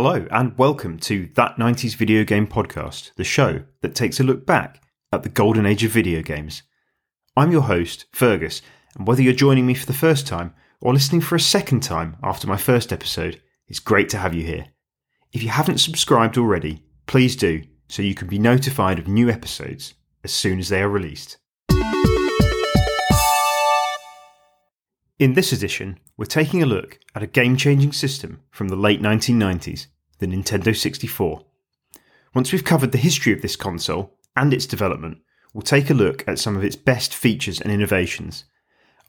Hello, and welcome to That 90s Video Game Podcast, the show that takes a look back at the golden age of video games. I'm your host, Fergus, and whether you're joining me for the first time or listening for a second time after my first episode, it's great to have you here. If you haven't subscribed already, please do so you can be notified of new episodes as soon as they are released. In this edition, we're taking a look at a game changing system from the late 1990s, the Nintendo 64. Once we've covered the history of this console and its development, we'll take a look at some of its best features and innovations.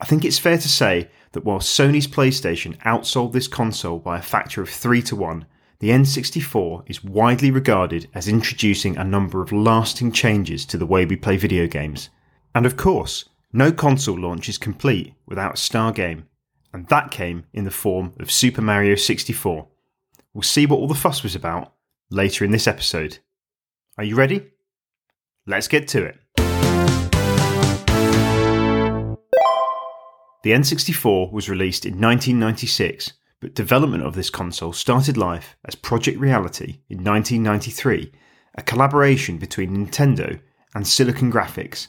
I think it's fair to say that while Sony's PlayStation outsold this console by a factor of 3 to 1, the N64 is widely regarded as introducing a number of lasting changes to the way we play video games. And of course, no console launch is complete without a star game, and that came in the form of Super Mario 64. We'll see what all the fuss was about later in this episode. Are you ready? Let's get to it. The N64 was released in 1996, but development of this console started life as Project Reality in 1993, a collaboration between Nintendo and Silicon Graphics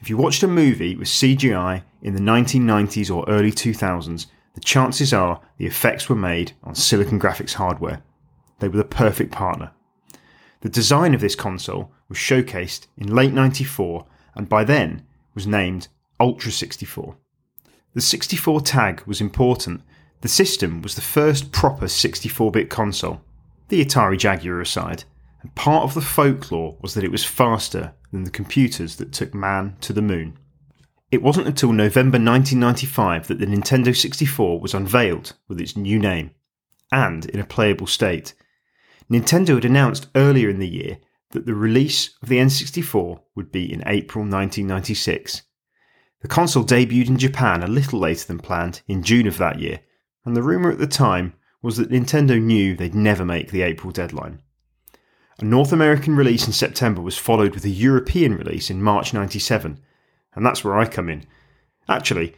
if you watched a movie with CGI in the 1990s or early 2000s, the chances are the effects were made on Silicon Graphics hardware. They were the perfect partner. The design of this console was showcased in late 94 and by then was named Ultra 64. The 64 tag was important. The system was the first proper 64 bit console, the Atari Jaguar aside, and part of the folklore was that it was faster than the computers that took man to the moon. It wasn't until November 1995 that the Nintendo 64 was unveiled with its new name, and in a playable state. Nintendo had announced earlier in the year that the release of the N64 would be in April 1996. The console debuted in Japan a little later than planned in June of that year, and the rumour at the time was that Nintendo knew they'd never make the April deadline. A North American release in September was followed with a European release in March 97, and that's where I come in. Actually,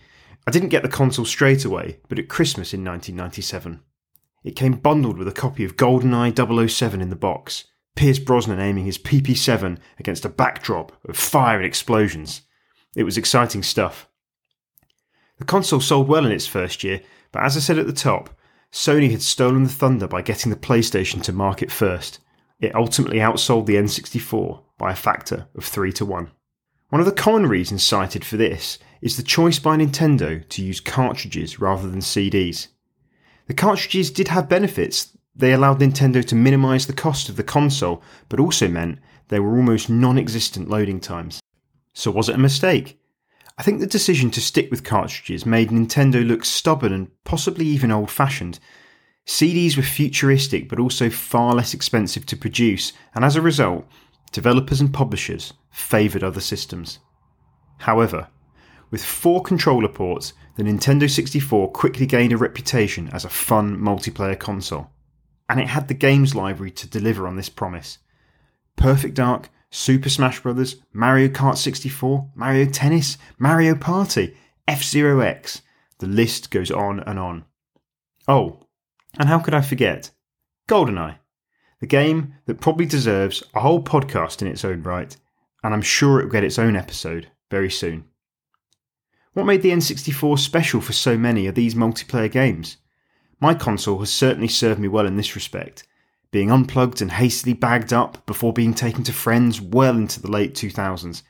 I didn't get the console straight away, but at Christmas in 1997. It came bundled with a copy of GoldenEye 007 in the box, Pierce Brosnan aiming his PP7 against a backdrop of fire and explosions. It was exciting stuff. The console sold well in its first year, but as I said at the top, Sony had stolen the thunder by getting the PlayStation to market first it ultimately outsold the N64 by a factor of 3 to 1. One of the common reasons cited for this is the choice by Nintendo to use cartridges rather than CDs. The cartridges did have benefits. They allowed Nintendo to minimize the cost of the console, but also meant there were almost non existent loading times. So, was it a mistake? I think the decision to stick with cartridges made Nintendo look stubborn and possibly even old fashioned, CDs were futuristic but also far less expensive to produce, and as a result, developers and publishers favoured other systems. However, with four controller ports, the Nintendo 64 quickly gained a reputation as a fun multiplayer console, and it had the games library to deliver on this promise. Perfect Dark, Super Smash Bros., Mario Kart 64, Mario Tennis, Mario Party, F Zero X, the list goes on and on. Oh, and how could I forget? GoldenEye, the game that probably deserves a whole podcast in its own right, and I'm sure it will get its own episode very soon. What made the N64 special for so many are these multiplayer games. My console has certainly served me well in this respect, being unplugged and hastily bagged up before being taken to friends well into the late 2000s.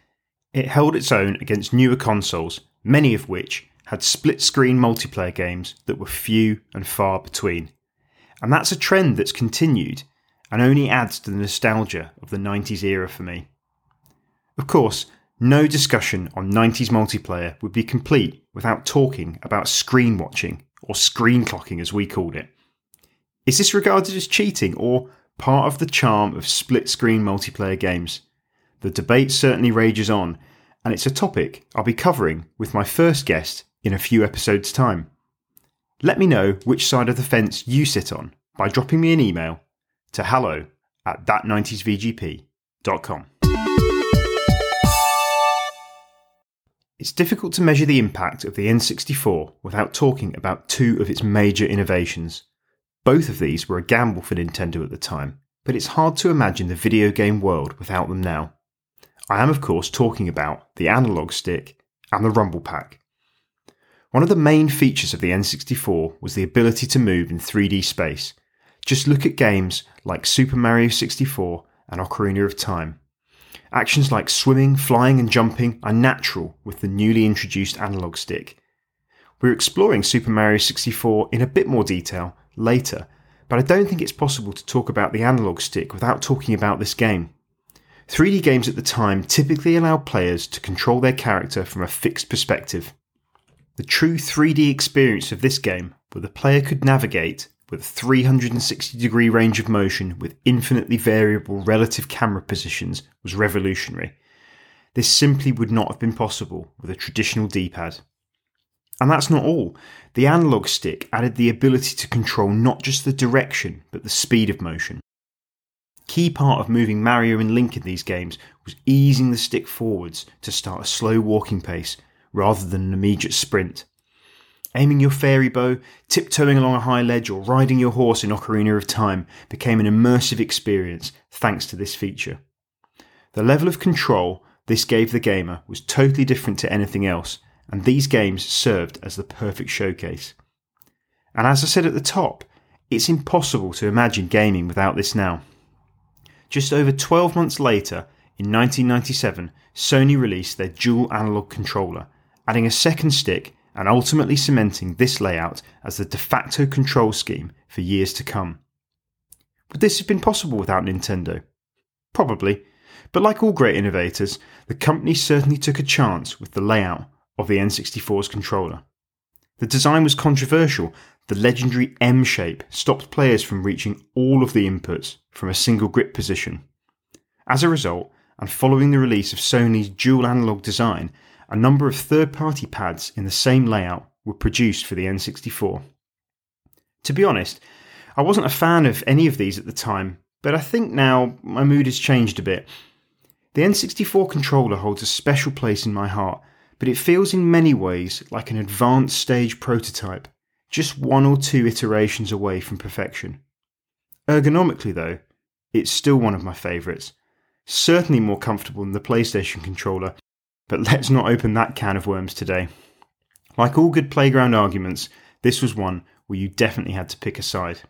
It held its own against newer consoles, many of which had split screen multiplayer games that were few and far between. And that's a trend that's continued and only adds to the nostalgia of the 90s era for me. Of course, no discussion on 90s multiplayer would be complete without talking about screen watching, or screen clocking as we called it. Is this regarded as cheating or part of the charm of split screen multiplayer games? The debate certainly rages on, and it's a topic I'll be covering with my first guest in a few episodes' time. Let me know which side of the fence you sit on by dropping me an email to hello at that90svgp.com. It's difficult to measure the impact of the N64 without talking about two of its major innovations Both of these were a gamble for Nintendo at the time, but it's hard to imagine the video game world without them now. I am, of course, talking about the analog stick and the Rumble Pack. One of the main features of the N64 was the ability to move in 3D space. Just look at games like Super Mario 64 and Ocarina of Time. Actions like swimming, flying, and jumping are natural with the newly introduced analog stick. We're exploring Super Mario 64 in a bit more detail later, but I don't think it's possible to talk about the analog stick without talking about this game. 3D games at the time typically allowed players to control their character from a fixed perspective. The true 3D experience of this game, where the player could navigate with a 360 degree range of motion with infinitely variable relative camera positions, was revolutionary. This simply would not have been possible with a traditional D pad. And that's not all. The analog stick added the ability to control not just the direction, but the speed of motion. Key part of moving Mario and Link in these games was easing the stick forwards to start a slow walking pace rather than an immediate sprint. Aiming your fairy bow, tiptoeing along a high ledge, or riding your horse in Ocarina of Time became an immersive experience thanks to this feature. The level of control this gave the gamer was totally different to anything else, and these games served as the perfect showcase. And as I said at the top, it's impossible to imagine gaming without this now. Just over 12 months later, in 1997, Sony released their dual analog controller, adding a second stick and ultimately cementing this layout as the de facto control scheme for years to come. Would this have been possible without Nintendo? Probably, but like all great innovators, the company certainly took a chance with the layout of the N64's controller. The design was controversial. The legendary M shape stopped players from reaching all of the inputs from a single grip position. As a result, and following the release of Sony's dual analog design, a number of third party pads in the same layout were produced for the N64. To be honest, I wasn't a fan of any of these at the time, but I think now my mood has changed a bit. The N64 controller holds a special place in my heart but it feels in many ways like an advanced stage prototype, just one or two iterations away from perfection. Ergonomically, though, it's still one of my favourites. Certainly more comfortable than the PlayStation controller, but let's not open that can of worms today. Like all good playground arguments, this was one where you definitely had to pick a side.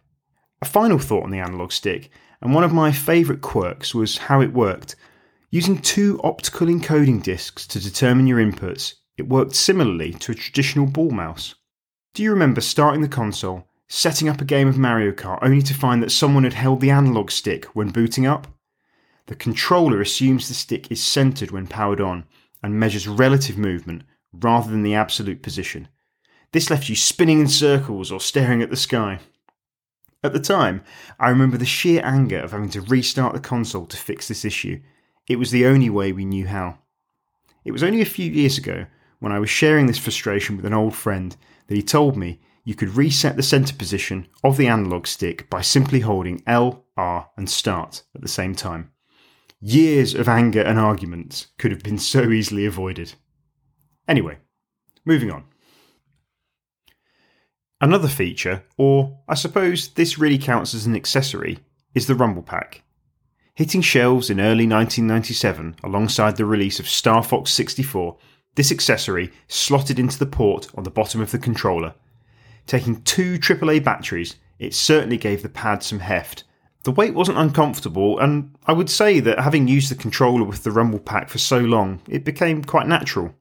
A final thought on the analog stick, and one of my favourite quirks was how it worked Using two optical encoding discs to determine your inputs, it worked similarly to a traditional ball mouse. Do you remember starting the console, setting up a game of Mario Kart only to find that someone had held the analog stick when booting up? The controller assumes the stick is centered when powered on and measures relative movement rather than the absolute position. This left you spinning in circles or staring at the sky. At the time, I remember the sheer anger of having to restart the console to fix this issue it was the only way we knew how. It was only a few years ago, when I was sharing this frustration with an old friend, that he told me you could reset the centre position of the analog stick by simply holding L, R, and start at the same time. Years of anger and arguments could have been so easily avoided. Anyway, moving on. Another feature, or I suppose this really counts as an accessory, is the Rumble Pack. Hitting shelves in early 1997 alongside the release of Star Fox 64, this accessory slotted into the port on the bottom of the controller. Taking two AAA batteries, it certainly gave the pad some heft. The weight wasn't uncomfortable, and I would say that having used the controller with the Rumble Pack for so long, it became quite natural.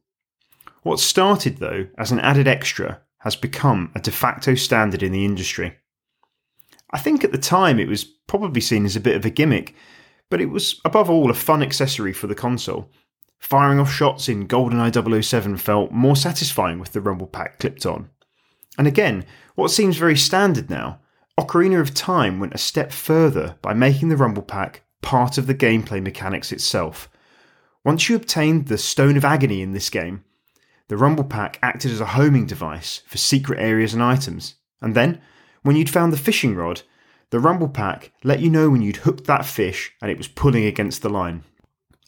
What started, though, as an added extra has become a de facto standard in the industry. I think at the time it was probably seen as a bit of a gimmick, but it was above all a fun accessory for the console. Firing off shots in GoldenEye 007 felt more satisfying with the rumble pack clipped on. And again, what seems very standard now, Ocarina of Time went a step further by making the rumble pack part of the gameplay mechanics itself. Once you obtained the Stone of Agony in this game, the rumble pack acted as a homing device for secret areas and items. And then, when you'd found the fishing rod, the rumble pack let you know when you'd hooked that fish and it was pulling against the line.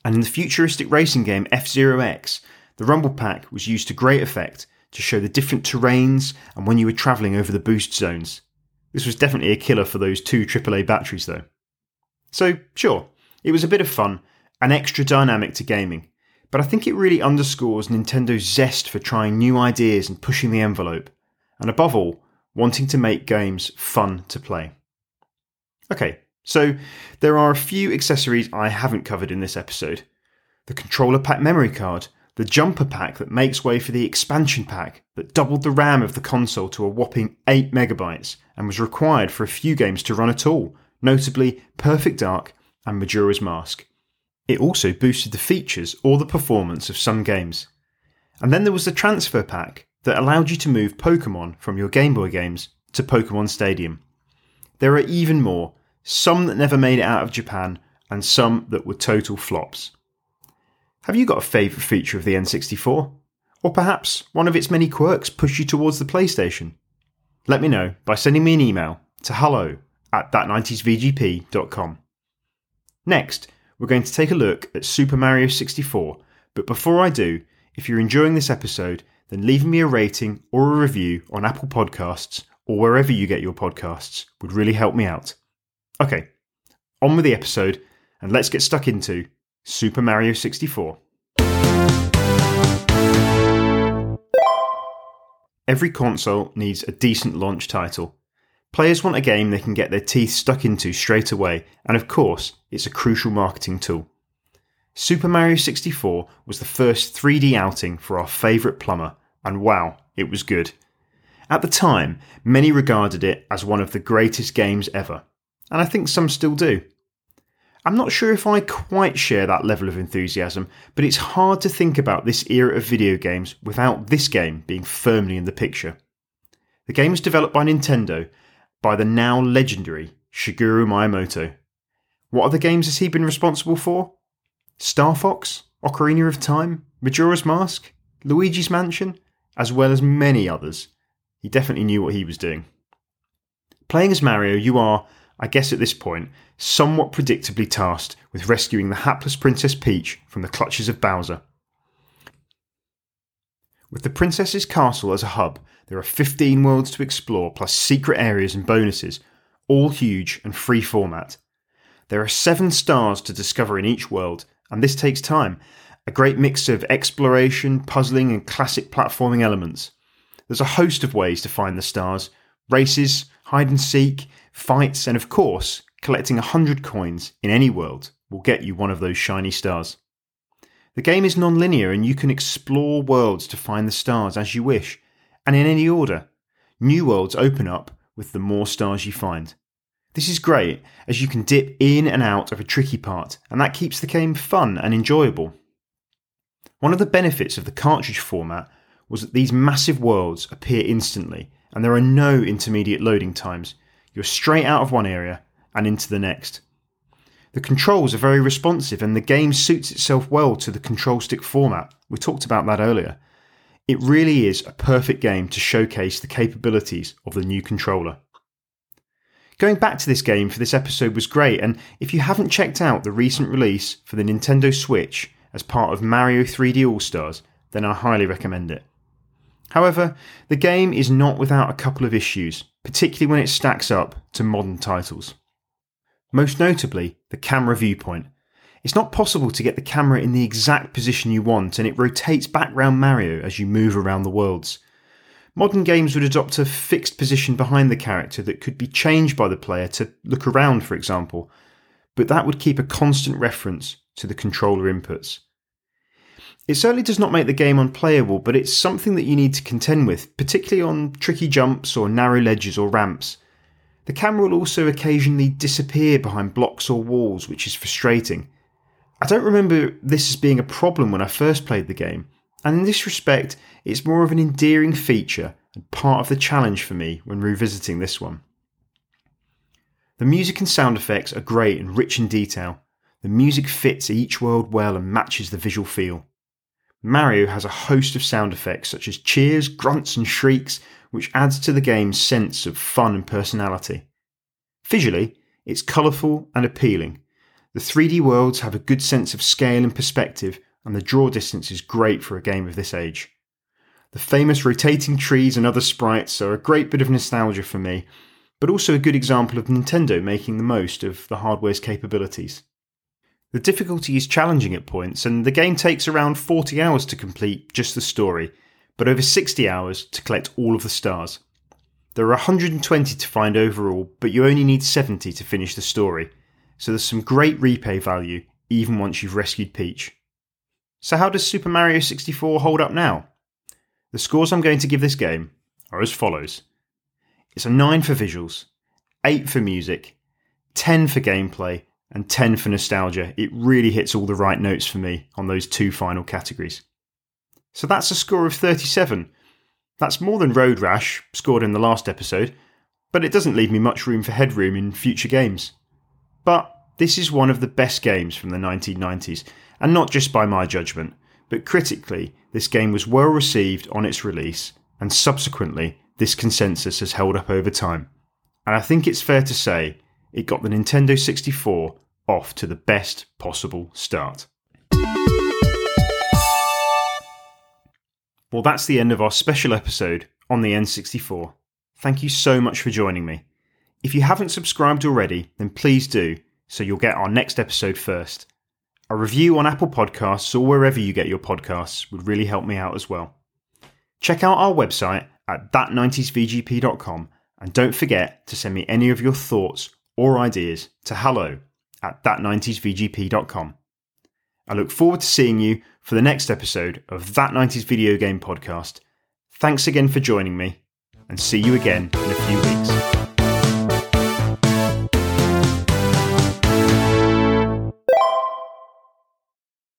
And in the futuristic racing game F Zero X, the rumble pack was used to great effect to show the different terrains and when you were travelling over the boost zones. This was definitely a killer for those two AAA batteries, though. So, sure, it was a bit of fun, an extra dynamic to gaming, but I think it really underscores Nintendo's zest for trying new ideas and pushing the envelope, and above all, wanting to make games fun to play. Okay, so there are a few accessories I haven't covered in this episode the controller pack memory card, the jumper pack that makes way for the expansion pack that doubled the RAM of the console to a whopping 8 megabytes and was required for a few games to run at all, notably Perfect Dark and Majora's Mask. It also boosted the features or the performance of some games. And then there was the transfer pack that allowed you to move Pokemon from your Game Boy games to Pokemon Stadium. There are even more, some that never made it out of Japan, and some that were total flops. Have you got a favourite feature of the N64? Or perhaps one of its many quirks pushed you towards the PlayStation? Let me know by sending me an email to hello at that90svgp.com. Next, we're going to take a look at Super Mario 64, but before I do, if you're enjoying this episode, then leaving me a rating or a review on Apple Podcasts or wherever you get your podcasts would really help me out. Okay, on with the episode, and let's get stuck into Super Mario 64. Every console needs a decent launch title. Players want a game they can get their teeth stuck into straight away, and of course, it's a crucial marketing tool. Super Mario 64 was the first 3D outing for our favourite plumber, and wow, it was good. At the time, many regarded it as one of the greatest games ever, and I think some still do. I'm not sure if I quite share that level of enthusiasm, but it's hard to think about this era of video games without this game being firmly in the picture. The game was developed by Nintendo by the now legendary Shigeru Miyamoto. What other games has he been responsible for? Star Fox, Ocarina of Time, Majora's Mask, Luigi's Mansion, as well as many others. He definitely knew what he was doing. Playing as Mario, you are, I guess at this point, somewhat predictably tasked with rescuing the hapless Princess Peach from the clutches of Bowser. With the Princess's castle as a hub, there are 15 worlds to explore, plus secret areas and bonuses, all huge and free format. There are seven stars to discover in each world, and this takes time. A great mix of exploration, puzzling, and classic platforming elements. There's a host of ways to find the stars races, hide and seek, fights, and of course, collecting 100 coins in any world will get you one of those shiny stars. The game is non linear and you can explore worlds to find the stars as you wish, and in any order. New worlds open up with the more stars you find. This is great as you can dip in and out of a tricky part, and that keeps the game fun and enjoyable. One of the benefits of the cartridge format was that these massive worlds appear instantly, and there are no intermediate loading times. You're straight out of one area and into the next. The controls are very responsive, and the game suits itself well to the control stick format. We talked about that earlier. It really is a perfect game to showcase the capabilities of the new controller. Going back to this game for this episode was great, and if you haven't checked out the recent release for the Nintendo Switch as part of Mario 3D All Stars, then I highly recommend it. However, the game is not without a couple of issues, particularly when it stacks up to modern titles. Most notably, the camera viewpoint. It's not possible to get the camera in the exact position you want, and it rotates background Mario as you move around the worlds. Modern games would adopt a fixed position behind the character that could be changed by the player to look around, for example, but that would keep a constant reference to the controller inputs. It certainly does not make the game unplayable, but it's something that you need to contend with, particularly on tricky jumps or narrow ledges or ramps. The camera will also occasionally disappear behind blocks or walls, which is frustrating. I don't remember this as being a problem when I first played the game, and in this respect, it's more of an endearing feature and part of the challenge for me when revisiting this one. The music and sound effects are great and rich in detail. The music fits each world well and matches the visual feel. Mario has a host of sound effects such as cheers, grunts, and shrieks, which adds to the game's sense of fun and personality. Visually, it's colourful and appealing. The 3D worlds have a good sense of scale and perspective, and the draw distance is great for a game of this age. The famous rotating trees and other sprites are a great bit of nostalgia for me, but also a good example of Nintendo making the most of the hardware's capabilities. The difficulty is challenging at points, and the game takes around 40 hours to complete just the story, but over 60 hours to collect all of the stars. There are 120 to find overall, but you only need 70 to finish the story, so there's some great replay value even once you've rescued Peach. So, how does Super Mario 64 hold up now? The scores I'm going to give this game are as follows it's a 9 for visuals, 8 for music, 10 for gameplay, and 10 for nostalgia. It really hits all the right notes for me on those two final categories. So that's a score of 37, that's more than Road Rash, scored in the last episode, but it doesn't leave me much room for headroom in future games. But this is one of the best games from the 1990s, and not just by my judgment, but critically, this game was well received on its release, and subsequently, this consensus has held up over time. And I think it's fair to say it got the Nintendo 64 off to the best possible start. Well, that's the end of our special episode on the N64. Thank you so much for joining me. If you haven't subscribed already, then please do, so you'll get our next episode first. A review on Apple Podcasts or wherever you get your podcasts would really help me out as well. Check out our website at that90svgp.com and don't forget to send me any of your thoughts or ideas to hello at that90svgp.com. I look forward to seeing you for the next episode of That 90s Video Game Podcast. Thanks again for joining me, and see you again in a few weeks.